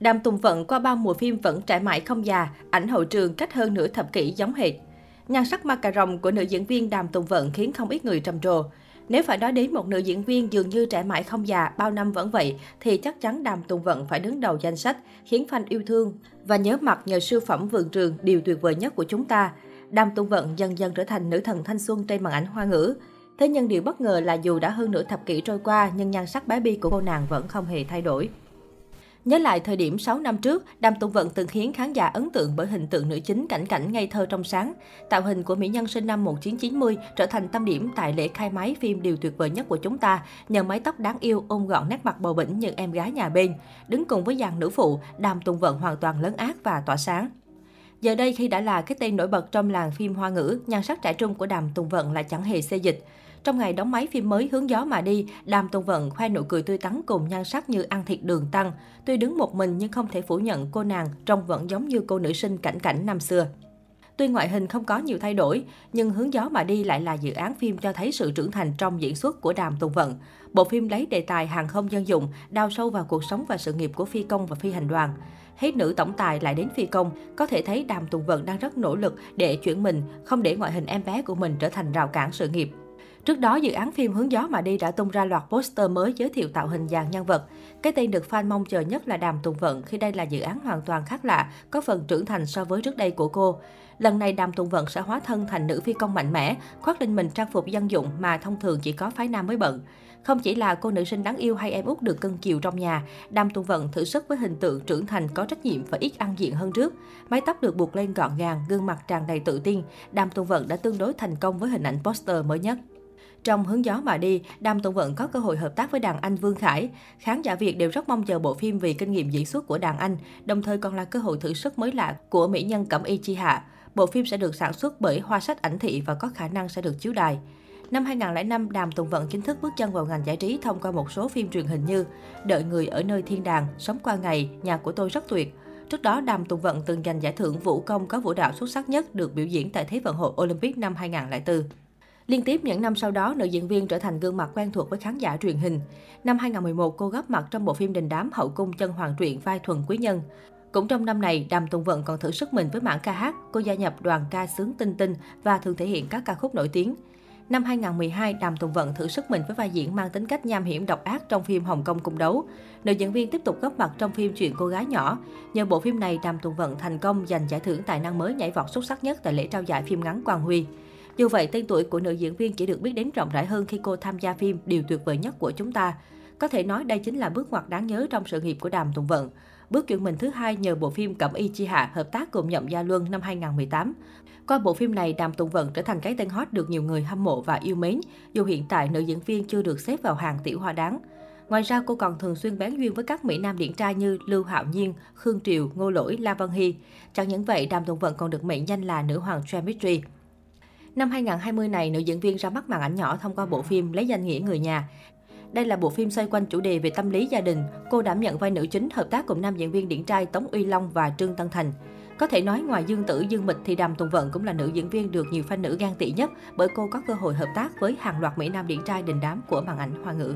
Đàm Tùng Vận qua bao mùa phim vẫn trẻ mãi không già, ảnh hậu trường cách hơn nửa thập kỷ giống hệt. Nhan sắc ma cà rồng của nữ diễn viên Đàm Tùng Vận khiến không ít người trầm trồ. Nếu phải nói đến một nữ diễn viên dường như trẻ mãi không già, bao năm vẫn vậy, thì chắc chắn Đàm Tùng Vận phải đứng đầu danh sách, khiến fan yêu thương và nhớ mặt nhờ siêu phẩm vườn trường điều tuyệt vời nhất của chúng ta. Đàm Tùng Vận dần dần trở thành nữ thần thanh xuân trên màn ảnh hoa ngữ. Thế nhưng điều bất ngờ là dù đã hơn nửa thập kỷ trôi qua, nhưng nhan sắc bé bi của cô nàng vẫn không hề thay đổi. Nhớ lại thời điểm 6 năm trước, Đàm Tùng Vận từng khiến khán giả ấn tượng bởi hình tượng nữ chính cảnh cảnh ngây thơ trong sáng. Tạo hình của mỹ nhân sinh năm 1990 trở thành tâm điểm tại lễ khai máy phim Điều tuyệt vời nhất của chúng ta, nhờ mái tóc đáng yêu ôm gọn nét mặt bầu bĩnh như em gái nhà bên. Đứng cùng với dàn nữ phụ, Đàm Tùng Vận hoàn toàn lớn ác và tỏa sáng. Giờ đây khi đã là cái tên nổi bật trong làng phim hoa ngữ, nhan sắc trẻ trung của Đàm Tùng Vận lại chẳng hề xê dịch. Trong ngày đóng máy phim mới Hướng gió mà đi, Đàm Tùng Vận khoe nụ cười tươi tắn cùng nhan sắc như ăn thịt đường tăng. Tuy đứng một mình nhưng không thể phủ nhận cô nàng trông vẫn giống như cô nữ sinh cảnh cảnh năm xưa. Tuy ngoại hình không có nhiều thay đổi, nhưng Hướng gió mà đi lại là dự án phim cho thấy sự trưởng thành trong diễn xuất của Đàm Tùng Vận. Bộ phim lấy đề tài hàng không dân dụng, đào sâu vào cuộc sống và sự nghiệp của phi công và phi hành đoàn. Hết nữ tổng tài lại đến phi công, có thể thấy Đàm Tùng Vận đang rất nỗ lực để chuyển mình, không để ngoại hình em bé của mình trở thành rào cản sự nghiệp. Trước đó, dự án phim Hướng gió mà đi đã tung ra loạt poster mới giới thiệu tạo hình dàn nhân vật. Cái tên được fan mong chờ nhất là Đàm Tùng Vận khi đây là dự án hoàn toàn khác lạ, có phần trưởng thành so với trước đây của cô. Lần này Đàm Tùng Vận sẽ hóa thân thành nữ phi công mạnh mẽ, khoác lên mình trang phục dân dụng mà thông thường chỉ có phái nam mới bận. Không chỉ là cô nữ sinh đáng yêu hay em út được cưng chiều trong nhà, Đàm Tùng Vận thử sức với hình tượng trưởng thành có trách nhiệm và ít ăn diện hơn trước. Mái tóc được buộc lên gọn gàng, gương mặt tràn đầy tự tin. Đàm Tùng Vận đã tương đối thành công với hình ảnh poster mới nhất. Trong Hướng gió mà đi, Đàm Tùng Vận có cơ hội hợp tác với đàn anh Vương Khải. Khán giả Việt đều rất mong chờ bộ phim vì kinh nghiệm diễn xuất của đàn anh, đồng thời còn là cơ hội thử sức mới lạ của mỹ nhân Cẩm Y Chi Hạ. Bộ phim sẽ được sản xuất bởi Hoa Sách Ảnh Thị và có khả năng sẽ được chiếu đài. Năm 2005, Đàm Tùng Vận chính thức bước chân vào ngành giải trí thông qua một số phim truyền hình như Đợi người ở nơi thiên đàng, Sống qua ngày, Nhà của tôi rất tuyệt. Trước đó, Đàm Tùng Vận từng giành giải thưởng vũ công có vũ đạo xuất sắc nhất được biểu diễn tại Thế vận hội Olympic năm 2004. Liên tiếp những năm sau đó, nữ diễn viên trở thành gương mặt quen thuộc với khán giả truyền hình. Năm 2011, cô góp mặt trong bộ phim đình đám Hậu cung chân hoàng truyện vai thuần quý nhân. Cũng trong năm này, Đàm Tùng Vận còn thử sức mình với mảng ca hát. Cô gia nhập đoàn ca sướng tinh tinh và thường thể hiện các ca khúc nổi tiếng. Năm 2012, Đàm Tùng Vận thử sức mình với vai diễn mang tính cách nham hiểm độc ác trong phim Hồng Kông Cung Đấu. Nữ diễn viên tiếp tục góp mặt trong phim Chuyện cô gái nhỏ. Nhờ bộ phim này, Đàm Tùng Vận thành công giành giải thưởng tài năng mới nhảy vọt xuất sắc nhất tại lễ trao giải phim ngắn Quang Huy. Dù vậy, tên tuổi của nữ diễn viên chỉ được biết đến rộng rãi hơn khi cô tham gia phim Điều tuyệt vời nhất của chúng ta. Có thể nói đây chính là bước ngoặt đáng nhớ trong sự nghiệp của Đàm Tùng Vận. Bước chuyển mình thứ hai nhờ bộ phim Cẩm Y Chi Hạ hợp tác cùng Nhậm Gia Luân năm 2018. Qua bộ phim này, Đàm Tùng Vận trở thành cái tên hot được nhiều người hâm mộ và yêu mến, dù hiện tại nữ diễn viên chưa được xếp vào hàng tiểu hoa đáng. Ngoài ra, cô còn thường xuyên bán duyên với các mỹ nam điển trai như Lưu Hạo Nhiên, Khương Triều, Ngô Lỗi, La Văn Hy. Chẳng những vậy, Đàm Tùng Vận còn được mệnh danh là nữ hoàng chemistry. Năm 2020 này, nữ diễn viên ra mắt màn ảnh nhỏ thông qua bộ phim Lấy danh nghĩa người nhà. Đây là bộ phim xoay quanh chủ đề về tâm lý gia đình. Cô đảm nhận vai nữ chính hợp tác cùng nam diễn viên điển trai Tống Uy Long và Trương Tân Thành. Có thể nói ngoài Dương Tử, Dương Mịch thì Đàm Tùng Vận cũng là nữ diễn viên được nhiều fan nữ gan tị nhất bởi cô có cơ hội hợp tác với hàng loạt mỹ nam điển trai đình đám của màn ảnh hoa ngữ.